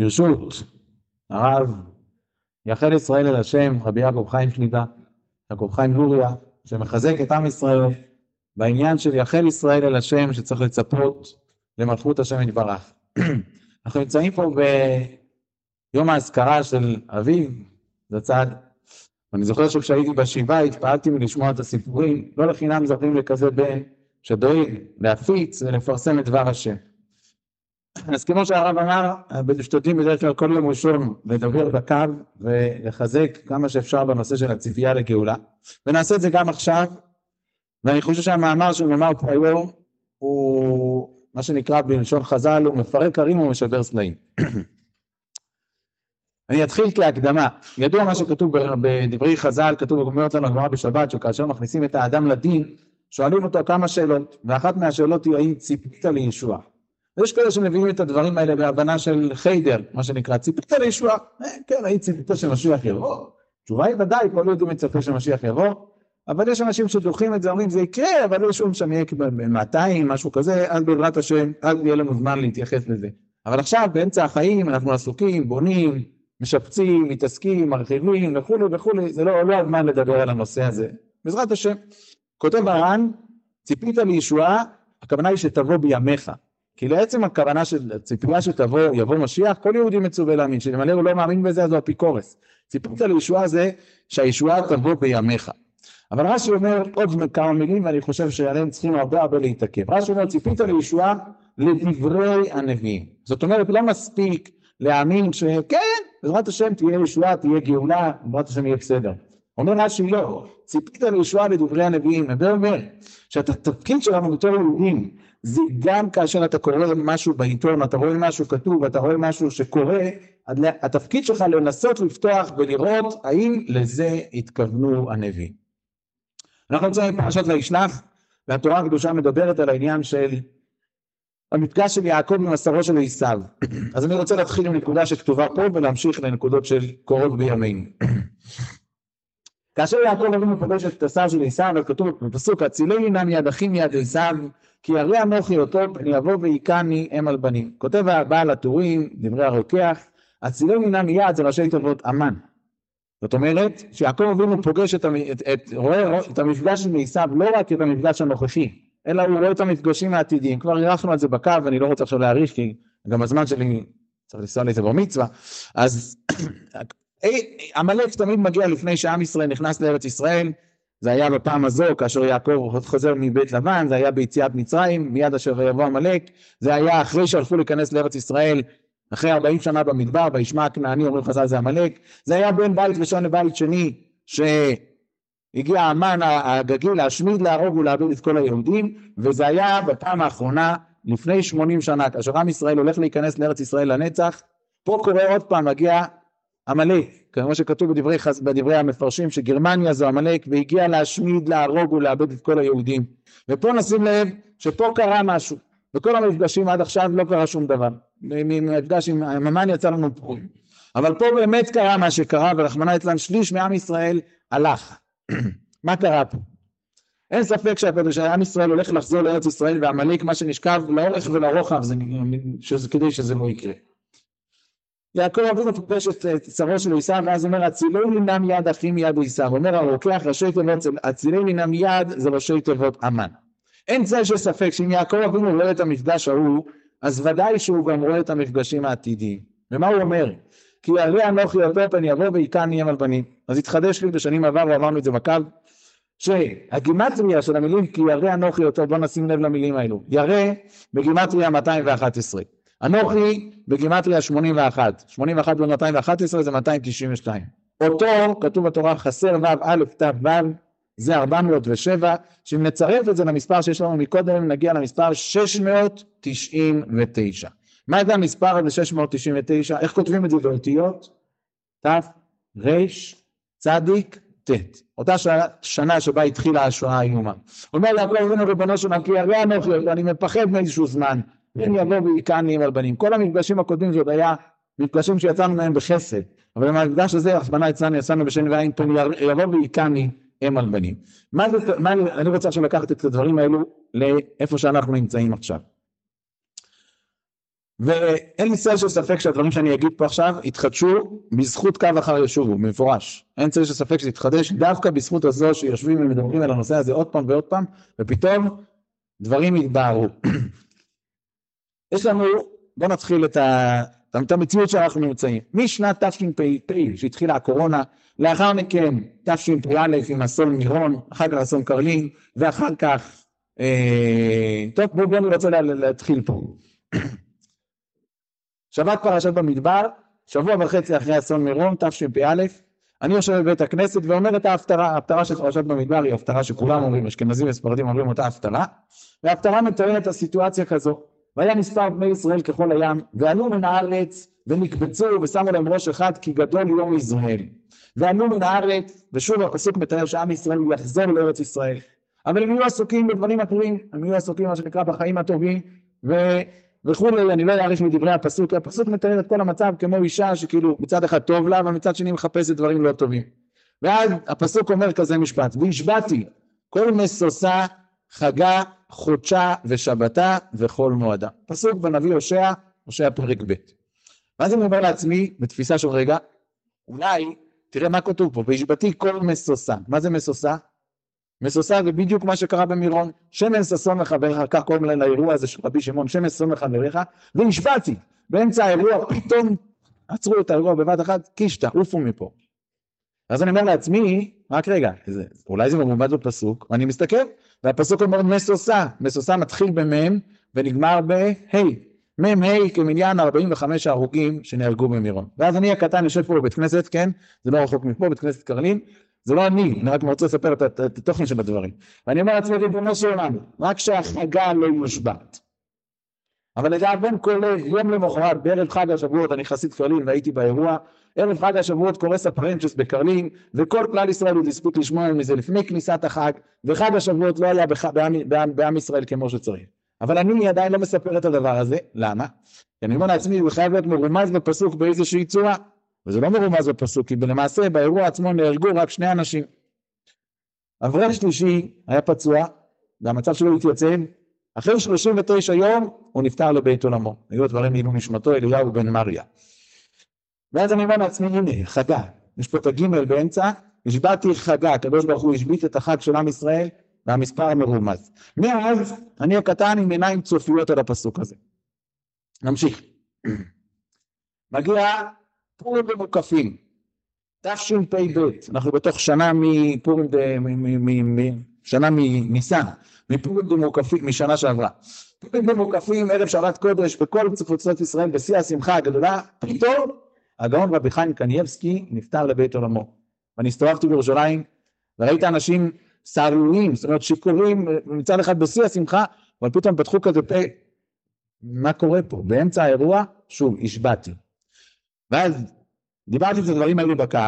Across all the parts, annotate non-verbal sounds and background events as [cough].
ברשות הרב יחל ישראל אל השם, רבי יעקב חיים שליטה, יעקב חיים לוריה, שמחזק את עם ישראל בעניין של יחל ישראל אל השם שצריך לצפות למלכות השם יתברך. [clears throat] אנחנו נמצאים פה ביום האזכרה של אביו, זצ"ל, ואני זוכר שכשהייתי בשבעה התפעלתי מלשמוע את הסיפורים, לא לחינם זוכים לכזה בן שדואג להפיץ ולפרסם את דבר השם. אז כמו שהרב אמר, משתדלים בדרך כלל כל יום ראשון לדבר בקו ולחזק כמה שאפשר בנושא של הציפייה לגאולה, ונעשה את זה גם עכשיו, ואני חושב שהמאמר שנאמר פה היום הוא מה שנקרא בלשון חז"ל, הוא מפרק ערים ומשבר סלעים. [clears throat] אני אתחיל כהקדמה. ידוע מה שכתוב בדברי חז"ל, כתוב בגמרת לנו הגמרא בשבת, שכאשר מכניסים את האדם לדין, שואלים אותו כמה שאלות, ואחת מהשאלות היא האם ציפית לישוע. ויש כאלה שמביאים את הדברים האלה בהבנה של חיידר, מה שנקרא, ציפית לישוע? אה, כן, האם ציפית שמשיח יבוא? התשובה היא ודאי, כל יהודי מצפה שמשיח יבוא, אבל יש אנשים שדוחים את זה, אומרים זה יקרה, אבל לא שום שאני אהיה ב-200, משהו כזה, אז בעזרת השם, אז יהיה לנו זמן להתייחס לזה. אבל עכשיו, באמצע החיים, אנחנו עסוקים, בונים, משפצים, מתעסקים, מרחיבים וכולי וכולי, זה לא, לא הזמן לדבר על הנושא הזה. בעזרת השם. כותב הר"ן, ציפית לישועה, הכוונה היא שתבוא בימיך. כי לעצם הכוונה של ציפייה שתבוא, יבוא משיח, כל יהודי מצווה להאמין, שלמלא הוא לא מאמין בזה, אז הוא אפיקורס. ציפית לישועה זה שהישועה תבוא בימיך. אבל רש"י אומר עוד כמה מילים ואני חושב שעליהם צריכים הרבה הרבה להתעכב. רש"י אומר ציפית לישועה לדברי הנביאים. זאת אומרת לא מספיק להאמין שכן בעזרת השם תהיה ישועה תהיה גאולה בעזרת השם יהיה בסדר. אומר רש"י לא ציפית לישועה לדברי הנביאים. הווה אומר שהתפקיד שלנו בתור יהודים זה גם כאשר אתה קורא משהו בעיתון אתה רואה משהו כתוב אתה רואה משהו שקורה התפקיד שלך לנסות לפתוח ולראות האם לזה התכוונו הנביאים. אנחנו נמצאים בפרשת וישלח, והתורה הקדושה מדברת על העניין של המפגש של יעקב עם עשרו של עשיו. [clears throat] אז אני רוצה להתחיל עם נקודה שכתובה פה ולהמשיך לנקודות של קורות בימינו. [clears throat] כאשר יעקב אבינו פוגש את עשיו של עשיו, אז כתוב בפסוק, הצילני נא מיד אחים מיד עשיו, כי הרי אנוכי אותו פני יבוא והיכני אם על בנים. כותב הבעל הטורים, דברי הרוקח, הצילני נא מיד זה ראשי תיבות אמן. זאת אומרת שיעקב אבינו פוגש את, את, את, רואה את המפגש עם עשיו לא רק את המפגש הנוכחי אלא הוא רואה את המפגשים העתידיים כבר אירחנו על זה בקו ואני לא רוצה עכשיו להאריך כי גם הזמן שלי צריך לנסוע לאיזה בר מצווה אז עמלק תמיד מגיע לפני שעם ישראל נכנס לארץ ישראל. זה היה בפעם הזו כאשר יעקב חוזר מבית לבן זה היה ביציאת מצרים מיד אשר יבוא עמלק. זה היה אחרי שהלכו להיכנס לארץ ישראל אחרי 40 שנה במדבר, וישמע הכנעני, אומרים חז"ל זה עמלק, זה היה בין בית ראשון לבית שני, שהגיע המן הגגי להשמיד, להרוג ולאבד את כל היהודים, וזה היה בפעם האחרונה, לפני 80 שנה, כאשר עם ישראל הולך להיכנס לארץ ישראל לנצח, פה קורה עוד פעם, מגיע עמלק, כמו שכתוב בדברי, בדברי המפרשים, שגרמניה זו עמלק, והגיע להשמיד, להרוג ולאבד את כל היהודים. ופה נשים לב שפה קרה משהו. בכל המפגשים עד עכשיו לא קרה שום דבר. ממפגש עם המן יצא לנו פורים. אבל פה באמת קרה מה שקרה, ורחמנא ליצלן שליש מעם ישראל הלך. [clears throat] מה קרה פה? אין ספק שעם ישראל הולך לחזור לארץ ישראל ועמלק מה שנשכב לאורך ולרוחב זה, שזה, כדי שזה לא יקרה. יעקב אבינו פוגש את צרו של עשיו ואז אומר הצילני נא מיד אחי מיד עשיו אומר הרוקח ראשי תיבות הצילני נא מיד זה ראשי תיבות אמן אין צל של ספק שאם יעקב אבינו רואה את המפגש ההוא, אז ודאי שהוא גם רואה את המפגשים העתידיים. ומה הוא אומר? כי הרי אנוכי יותר פן יבוא ויקן ים על בנים. אז התחדש לי בשנים עברו, אמרנו את זה בקו, שהגימטריה של המילים כי ירא אנוכי יותר, בוא נשים לב למילים האלו. ירא בגימטריה 211. אנוכי בגימטריה 81. 81 ב-211 זה 292. אותו כתוב בתורה חסר ו' א' ת' ו' זה 407, שאם נצרף את זה למספר שיש לנו מקודם, נגיע למספר 699. מה זה המספר הזה 699? איך כותבים את זה באותיות? ת', ר', צדיק, ט'. אותה שנה שבה התחילה השואה האיומה. אומר יעקב אבינו ריבונו של עולם, כי הרי אנוכי, אני מפחד מאיזשהו זמן, כן יבוא ויקני עם על בנים. כל המפגשים הקודמים זאת היה מפגשים שיצאנו מהם בחסד, אבל במפגש הזה, רחמנא יצאנו, יצאנו בשן ועין פן יבוא ויקני אם על בנים. מה זה, מה, אני רוצה עכשיו לקחת את הדברים האלו לאיפה שאנחנו נמצאים עכשיו. ואין לי צל של ספק שהדברים שאני אגיד פה עכשיו יתחדשו בזכות קו אחר ישובו, במפורש. אין צל של ספק שזה יתחדש דווקא בזכות הזו שיושבים ומדברים על הנושא הזה עוד פעם ועוד פעם, ופתאום דברים יתבהרו. יש לנו, בואו נתחיל את, ה, את המציאות שאנחנו נמצאים. משנת תשפ"פ, שהתחילה הקורונה, לאחר מכן תשפ"א עם אסון מירון, אחר כך אסון קרלין, ואחר כך, אה, טוב בואו בוא נרצה להתחיל פה. שבת פרשת במדבר, שבוע וחצי אחרי אסון מירון, תשפ"א, אני יושב בבית הכנסת ואומר את ההפטרה, ההפטרה של פרשת במדבר היא הפטרה שכולם אומרים, אשכנזים וספרדים אומרים אותה הפטרה, וההפטרה מתארת את הסיטואציה כזו, והיה מספר בני ישראל ככל הים, ועלו מן הארץ ונקבצו ושמו להם ראש אחד כי גדול יום ישראל. ועלו מן הארץ, ושוב הפסוק מתאר שעם ישראל יחזור לארץ ישראל. אבל הם יהיו עסוקים בדברים אחרים, הם יהיו עסוקים מה שנקרא בחיים הטובים, ו... וכולי, אני לא אאריך מדברי הפסוק, הפסוק מתאר את כל המצב כמו אישה שכאילו מצד אחד טוב לה, אבל מצד שני מחפשת דברים לא טובים. ואז הפסוק אומר כזה משפט, והשבעתי כל משושה, חגה, חודשה ושבתה וכל מועדה. פסוק בנביא הושע, הושע פרק ב'. ואז אני אומר לעצמי, בתפיסה של רגע, אולי, תראה מה כתוב פה, והשבתי כל משושה. מה זה משושה? משושה זה בדיוק מה שקרה במירון, שמן ששון לחבריך, כך קוראים להם לאירוע הזה של רבי שמעון, שמן ששון לחבריך, והשבעתי, באמצע האירוע פתאום עצרו את האירוע בבת אחת, קישטה, עופו מפה. אז אני אומר לעצמי, רק רגע, זה, אולי זה ממומד בפסוק, ואני מסתכל, והפסוק אומר משושה, משושה מתחיל במם ונגמר בה', מ"ה כמניין 45 ההרוגים שנהרגו במירון. ואז אני הקטן יושב פה בבית כנסת, כן, זה לא רחוק מפה, בית כנסת קרלין, זה לא אני, אני רק רוצה לספר את, התוכן של הדברים. ואני אומר לעצמי, ריבונו של עולם, רק שהחגה לא יושבת. אבל לדאבון כל יום למחרת, בערב חג השבועות, אני חסיד קרלין והייתי באירוע, ערב חג השבועות קורס הפרנצ'ס בקרלין, וכל כלל ישראל עוד הספיק לשמוע מזה לפני כניסת החג, וחג השבועות לא היה בח... בעם, בעם, בעם ישראל כמו שצריך. אבל אני עדיין לא מספר את הדבר הזה, למה? כי אני אומר לעצמי, הוא חייב להיות מרומז בפסוק באיזושהי צורה. וזה לא מרומז בפסוק, כי למעשה באירוע עצמו נהרגו רק שני אנשים. אברך שלישי היה פצוע, והמצב שלו התייצב, אחרי 39 יום הוא נפטר לבית עולמו. היו הדברים לעילוי נשמתו, אליהו בן מריה. ואז אני אומר לעצמי, הנה, חגה, יש פה את הגימל באמצע, השבעתי חגה, הקדוש ברוך הוא השבית את החג של עם ישראל, והמספר המרומז. מאז אני הקטן עם עיניים צופיות על הפסוק הזה. נמשיך. [clears throat] מגיע פורים במוקפים, תשפ"ב, אנחנו בתוך שנה מפורים, שנה מניסן, מפורים במוקפים, משנה שעברה. פורים במוקפים, ערב שבת קודש, בכל קבוצות ישראל, בשיא השמחה הגדולה, פתאום הגאון רבי חיים קנייבסקי נפטר לבית עולמו. ואני הסתובבתי בירושלים, וראית אנשים סהרוריים, זאת אומרת שיכורים מצד אחד בשיא השמחה, אבל פתאום פתחו כזה פה, מה קורה פה? באמצע האירוע, שוב, השבעתי. ואז דיברתי את הדברים האלו בקו,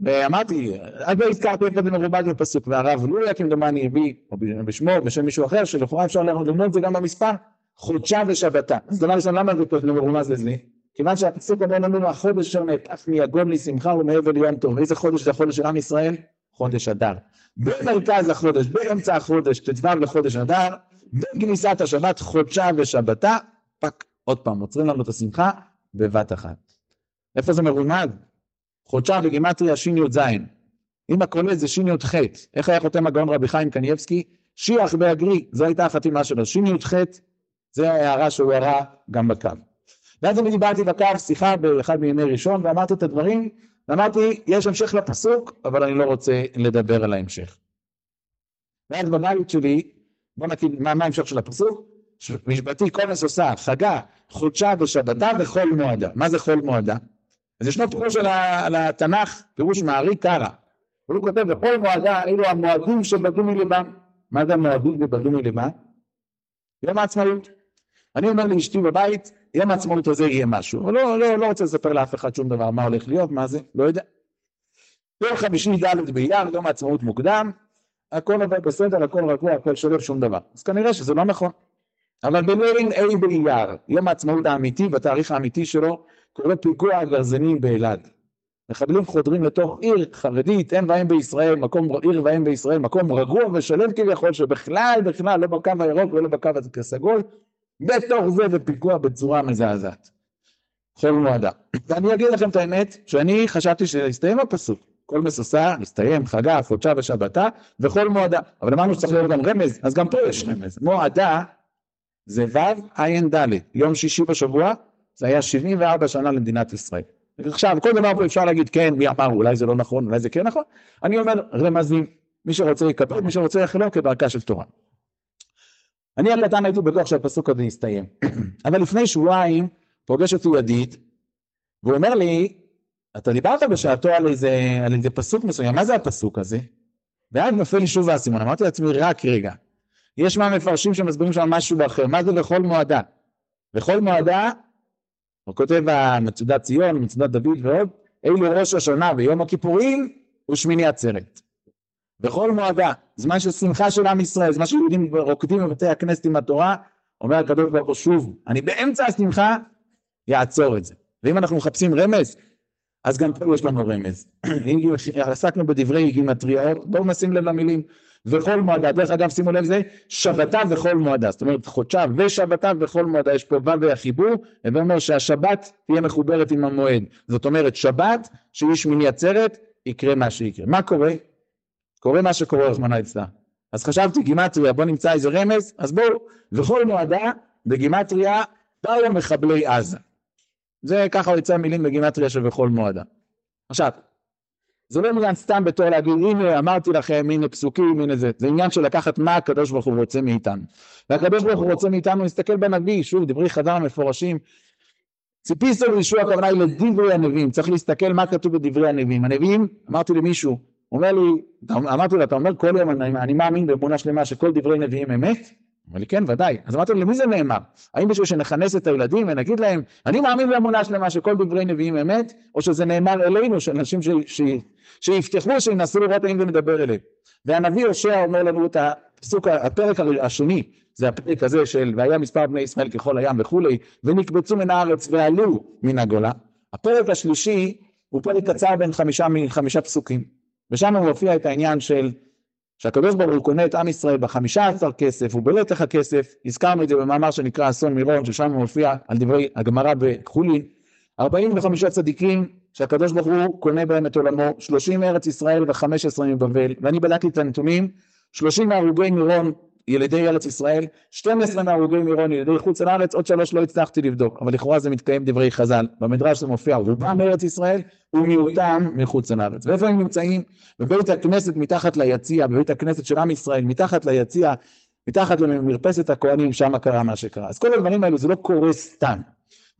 ואמרתי, אז לא הזכרתי איפה זה מרובד בפסוק, והרב לויה כמדומני הביא, או בשמו, בשם מישהו אחר, שלכאורה אפשר ללמוד את זה גם במספר, חודשה ושבתה. אז דבר ראשון, למה זה מרומז לזה? כיוון שהפסוק אומר לנו, החודש אשר נעטף מיגון לשמחה ומעבר ליום טוב. איזה חודש זה החודש של עם ישראל? חודש אדר. במרכז החודש, באמצע החודש, ט"ו לחודש אדר, בכניסת השבת, חודשה ושבתה, פק, עוד פעם, עוצרים לנו את השמחה בבת אחת. איפה זה מרומד? חודשה בגימטריה שי"ז. אם הקולט זה שי"ח, איך היה חותם הגאון רבי חיים קנייבסקי? שיח באגרי, זו הייתה החתימה שלו, שי"ח, זה ההערה שהוא הראה גם בקו. ואז אני דיברתי בקו שיחה באחד מימי ראשון ואמרתי את הדברים ואמרתי יש המשך לפסוק אבל אני לא רוצה לדבר על ההמשך. ואז בבית שלי בוא נגיד מה, ההמשך של הפסוק? משבתי כל משושה חגה חודשה ושבתה וכל מועדה מה זה כל מועדה? אז ישנו פירוש על התנ"ך פירוש מערי קרא הוא כותב בכל מועדה אלו המועדים שבדו מליבם מה זה המועדים שבדו מליבם? יום העצמאות אני אומר לאשתי בבית יום העצמאות הזה יהיה משהו, לא, לא, לא רוצה לספר לאף אחד שום דבר, מה הולך להיות, מה זה, לא יודע. יום חמישי ד' באייר, יום העצמאות מוקדם, הכל עובד בסדר, הכל רגוע, הכל שולף שום דבר. אז כנראה שזה לא נכון. אבל בליל ה' באייר, יום העצמאות האמיתי, בתאריך האמיתי שלו, קורה פיגוע הגרזנים באלעד. מחבלים חודרים לתוך עיר חרדית, אין ואין בישראל, מקום עיר ואין בישראל, מקום רגוע ושלם כביכול, שבכלל בכלל לא בקו הירוק ולא בקו הסגול, בתוך זה זה פיגוע בצורה מזעזעת. חול מועדה. ואני אגיד לכם את האמת, שאני חשבתי שהסתיים הפסוק. כל משושה, הסתיים, חגה, חודשה ושבתה, וכל מועדה. אבל אמרנו שצריך להיות גם רמז, אז גם פה יש רמז. מועדה זה ו' עין ד', יום שישי בשבוע, זה היה 74 שנה למדינת ישראל. עכשיו, כל דבר פה אפשר להגיד כן, מי אמר, אולי זה לא נכון, אולי זה כן נכון, אני אומר רמזים, מי שרוצה יקבל, מי שרוצה יחלוק כדרכה של תורה. אני הקטן הייתי בטוח שהפסוק הזה יסתיים, [clears throat] אבל לפני שבועיים פוגש אותי ידיד, והוא אומר לי, אתה דיברת בשעתו על איזה, על איזה פסוק מסוים, מה זה הפסוק הזה? ואז נופל לי שוב האסימון, אמרתי לעצמי רק רגע, יש מהמפרשים שמסבירים שם משהו אחר, מה זה לכל מועדה? לכל מועדה, הוא כותב במצודת ציון, מצודת דוד ועוד, אלו ראש השנה ויום הכיפורים ושמיני עצרת. בכל מועדה, זמן של שמחה של עם ישראל, זמן שיהודים רוקדים בבתי הכנסת עם התורה, אומר הקדוש ברוך הוא שוב, אני באמצע השמחה, יעצור את זה. ואם אנחנו מחפשים רמז, אז גם פה יש לנו רמז. [clears throat] אם עסקנו בדברי גימטריות, בואו נשים לב למילים. וכל מועדה, דרך אגב שימו לב זה שבתה וכל מועדה, זאת אומרת חודשה ושבתה וכל מועדה, יש פה ו' והחיבור, הווה אומר שהשבת תהיה מחוברת עם המועד, זאת אומרת שבת שהיא שמיני עצרת, יקרה מה שיקרה. מה קורה? קורה מה שקורה רחמנא ליצלן. אז חשבתי גימטריה, בוא נמצא איזה רמז, אז בואו, וכל מועדה בגימטריה באו מחבלי עזה. זה ככה יוצא מילים בגימטריה של וכל מועדה. עכשיו, זה לא עניין סתם בתור להגיד הנה אמרתי לכם הנה פסוקים הנה זה, זה עניין של לקחת מה הקדוש ברוך הוא רוצה מאיתנו. והקדוש ברוך הוא רוצה מאיתנו להסתכל בנביא, שוב דברי חז"ל המפורשים, ציפיסו לישוע הכוונה היא לדברי הנביאים, צריך להסתכל מה כתוב בדברי הנביאים. הנביאים, אמרתי למישהו, אומר לי, אמרתי לו אתה אומר כל יום אני, אני מאמין באמונה שלמה שכל דברי נביאים אמת? אמר לי כן ודאי, אז אמרתי לו למי זה נאמר? האם בשביל שנכנס את הילדים ונגיד להם אני מאמין באמונה שלמה שכל דברי נביאים אמת או שזה נאמר אלינו של אנשים ש, ש, שיפתחו שינסו לראות האם זה מדבר אליהם? והנביא הושע אומר לנו את הפסוק הפרק השני זה הפרק הזה של והיה מספר בני ישראל ככל הים וכולי ונקבצו מן הארץ ועלו מן הגולה. הפרק השלישי הוא פרק קצר בין חמישה, חמישה פסוקים. ושם מופיע את העניין של שהקדוש ברוך הוא קונה את עם ישראל בחמישה עשר כסף, הוא בולט לך כסף, הזכרנו את זה במאמר שנקרא אסון מירון, ששם מופיע על דברי הגמרא בחולין, 45 צדיקים שהקדוש ברוך הוא קונה בהם את עולמו, 30 מארץ ישראל ו-15 מבבל, ואני בדקתי את הנתונים, 30 מהרוגי מירון ילידי ארץ ישראל, 12 מהרוגי מירון ילידי חוץ לארץ, עוד שלוש לא הצלחתי לבדוק, אבל לכאורה זה מתקיים דברי חז"ל, במדרש זה מופיע, רובם מארץ ישראל ומיעוטם מחוץ לארץ. ואיפה הם נמצאים? בבית הכנסת מתחת ליציע, בבית הכנסת של עם ישראל, מתחת ליציע, מתחת למרפסת הכהנים, שם קרה מה שקרה. אז כל הדברים האלו זה לא קורה סתם.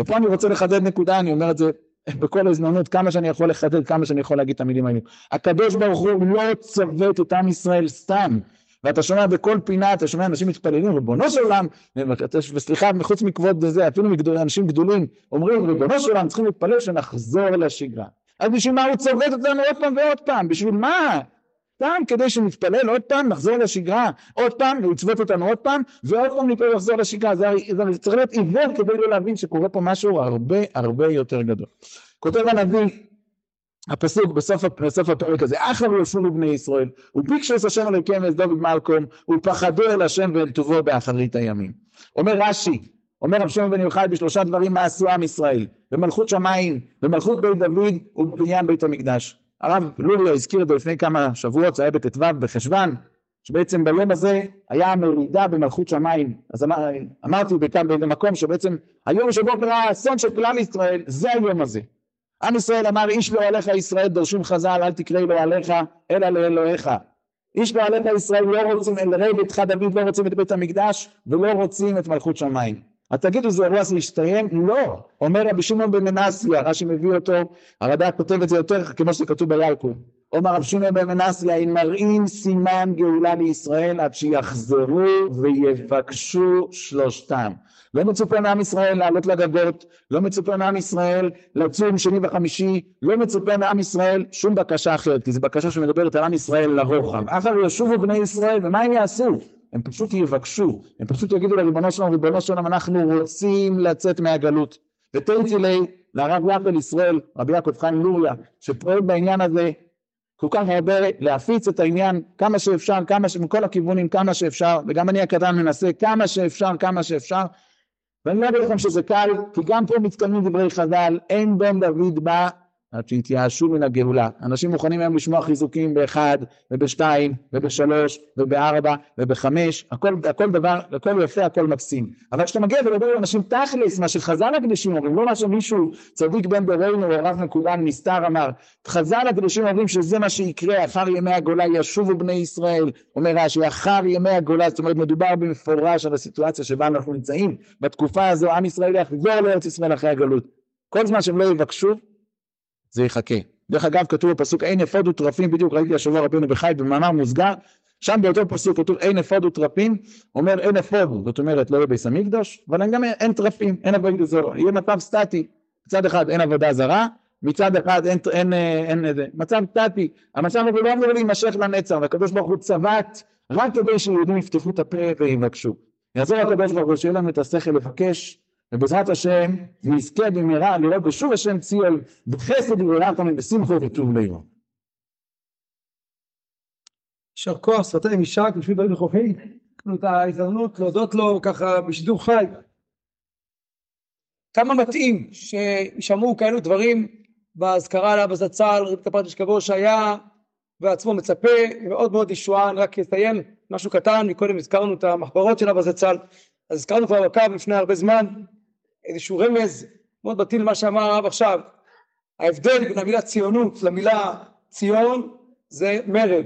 ופה אני רוצה לחדד נקודה, אני אומר את זה בכל הזדמנות, כמה שאני יכול לחדד, כמה שאני יכול להגיד את המילים האלו. הקדוש ברוך הוא לא צוות את עם ישראל סתם. ואתה שומע בכל פינה, אתה שומע אנשים מתפללים, ריבונו של עולם, וסליחה, מחוץ מכבוד זה, אפילו אנשים גדולים אומרים, ריבונו של עולם, צריכים להתפלל שנחזור לשגרה. אז בשביל מה הוא צובט אותנו עוד פעם ועוד פעם? בשביל מה? סתם כדי שנתפלל עוד פעם, נחזור לשגרה, עוד פעם, הוא יצוות אותנו עוד פעם, ועוד פעם נתפלל לחזור לשגרה. זה, זה צריך להיות עיוור כדי לא להבין שקורה פה משהו הרבה הרבה יותר גדול. כותב הנביא הפסוק בסוף, בסוף הפרק הזה, אחר יפונו בני ישראל, וביקשו את השם אלוקיהם ואת דוד מלכום, ופחדו אל השם ואל טובו באחרית הימים. אומר רש"י, אומר רב שמעון בן יוחאי בשלושה דברים מה עשו עם ישראל, במלכות שמיים, במלכות בית דוד ובבניין בית המקדש. הרב לוריה הזכיר את זה לפני כמה שבועות, זה היה בט"ו בחשוון, שבעצם ביום הזה היה המרידה במלכות שמיים. אז אמר, אמרתי בכאן באיזה מקום שבעצם היום שבו קרה האסון של כלל ישראל, זה היום הזה. עם ישראל אמר איש לא עליך ישראל דורשים חז"ל אל תקרא לו עליך אלא לאלוהיך. איש לא עליך ישראל לא רוצים אל רבי ביתך דוד לא רוצים את בית המקדש ולא רוצים את מלכות שמיים. אז תגידו זה אירוע זה יסתיים? לא. אומר רבי שמעון בן מנסיה רש"י מביא אותו הרד"ק כותב את זה יותר כמו שכתוב ביעקב אומר רב שמעון בן מנסיה אם מראים סימן גאולה לישראל עד שיחזרו ויבקשו שלושתם לא מצופה מעם ישראל לעלות לגגות, לא מצופה מעם ישראל לצום שני וחמישי, לא מצופה מעם ישראל שום בקשה אחרת, כי זו בקשה שמדברת על עם ישראל לרוחב. אחר ישובו בני ישראל, ומה הם יעשו? הם פשוט יבקשו, הם פשוט יגידו לריבונו שלנו, ריבונו שלנו, אנחנו רוצים לצאת מהגלות. ותרצי לי לרב יעקב ישראל, רבי יעקב חיים לוריה, שפועל בעניין הזה כל כך הרבה להפיץ את העניין כמה שאפשר, כמה ש... מכל הכיוונים, כמה שאפשר, וגם אני הקטן מנסה כמה שאפשר, כמה שאפשר, ואני אומר לכם שזה קל, כי גם פה מתקיימים דברי חז"ל, אין בן דוד בא עד שהתייאשו מן הגאולה. אנשים מוכנים היום לשמוע חיזוקים באחד, ובשתיים, ובשלוש, ובארבע, ובחמש, הכל, הכל דבר, הכל יפה, הכל מקסים. אבל כשאתה מגיע ולדבר עם אנשים תכלס, מה שחז"ל הקדושים אומרים, לא מה שמישהו צדיק בן דורנו, הרב מקודן נסתר אמר, חז"ל הקדושים אומרים שזה מה שיקרה אחר ימי הגולה, ישובו בני ישראל, אומר רש"י, אחר ימי הגולה, זאת אומרת מדובר במפורש על הסיטואציה שבה אנחנו נמצאים, בתקופה הזו עם ישראל יחזור לארץ ישראל אחרי הגלות. כל זמן שהם לא יבקשו, זה יחכה. דרך אגב כתוב בפסוק אין אפוד וטרפים, בדיוק ראיתי השבוע רבינו בחי במאמר מוסגר, שם באותו פסוק כתוב אין אפוד וטרפים, אומר אין אפוד, זאת אומרת לא בביס המקדוש, אבל גם אין טרפים, אין עבודה זרה, יהיה מצב סטטי, מצד אחד אין עבודה זרה, מצד אחד אין, אין, אין, אין מצב סטטי, המצב הזה לא אמור להימשך לנצח, והקדוש ברוך הוא צבט רק כדי שיהודים יפתחו את הפה ויבקשו. יעזור הקדוש ברוך הוא שיהיה לנו את השכל לבקש ובעזרת השם נזכה במהרה לראות בשוב השם ציון בחסד וברחמים בשמחו וטוב ליבו. יישר כוח סרטי משק בשביל דברים נכוחים, יש לנו את ההזדמנות להודות לו ככה בשידור חי. כמה מתאים שישמעו כאלו דברים באזכרה לאבא זצ"ל, רב כפרת אשכבו שהיה בעצמו מצפה מאוד מאוד ישועה, אני רק אציין משהו קטן, מקודם הזכרנו את המחברות של אבא זצ"ל, אז הזכרנו כבר בקו לפני הרבה זמן איזשהו רמז מאוד מתאים למה שאמר הרב עכשיו. ההבדל בין המילה ציונות למילה ציון זה מרד.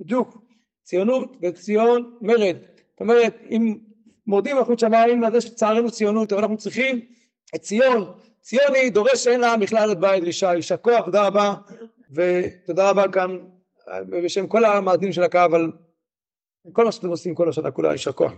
בדיוק. ציונות וציון מרד. זאת אומרת אם מורדים מלכות שמיים על זה שצערנו ציונות אבל אנחנו צריכים את ציון. היא דורש שאין לה בכלל את בית דרישה יישר כוח תודה רבה. ותודה רבה כאן בשם כל המאזינים של הקו על כל מה שאתם עושים כל השנה כולה יישר כוח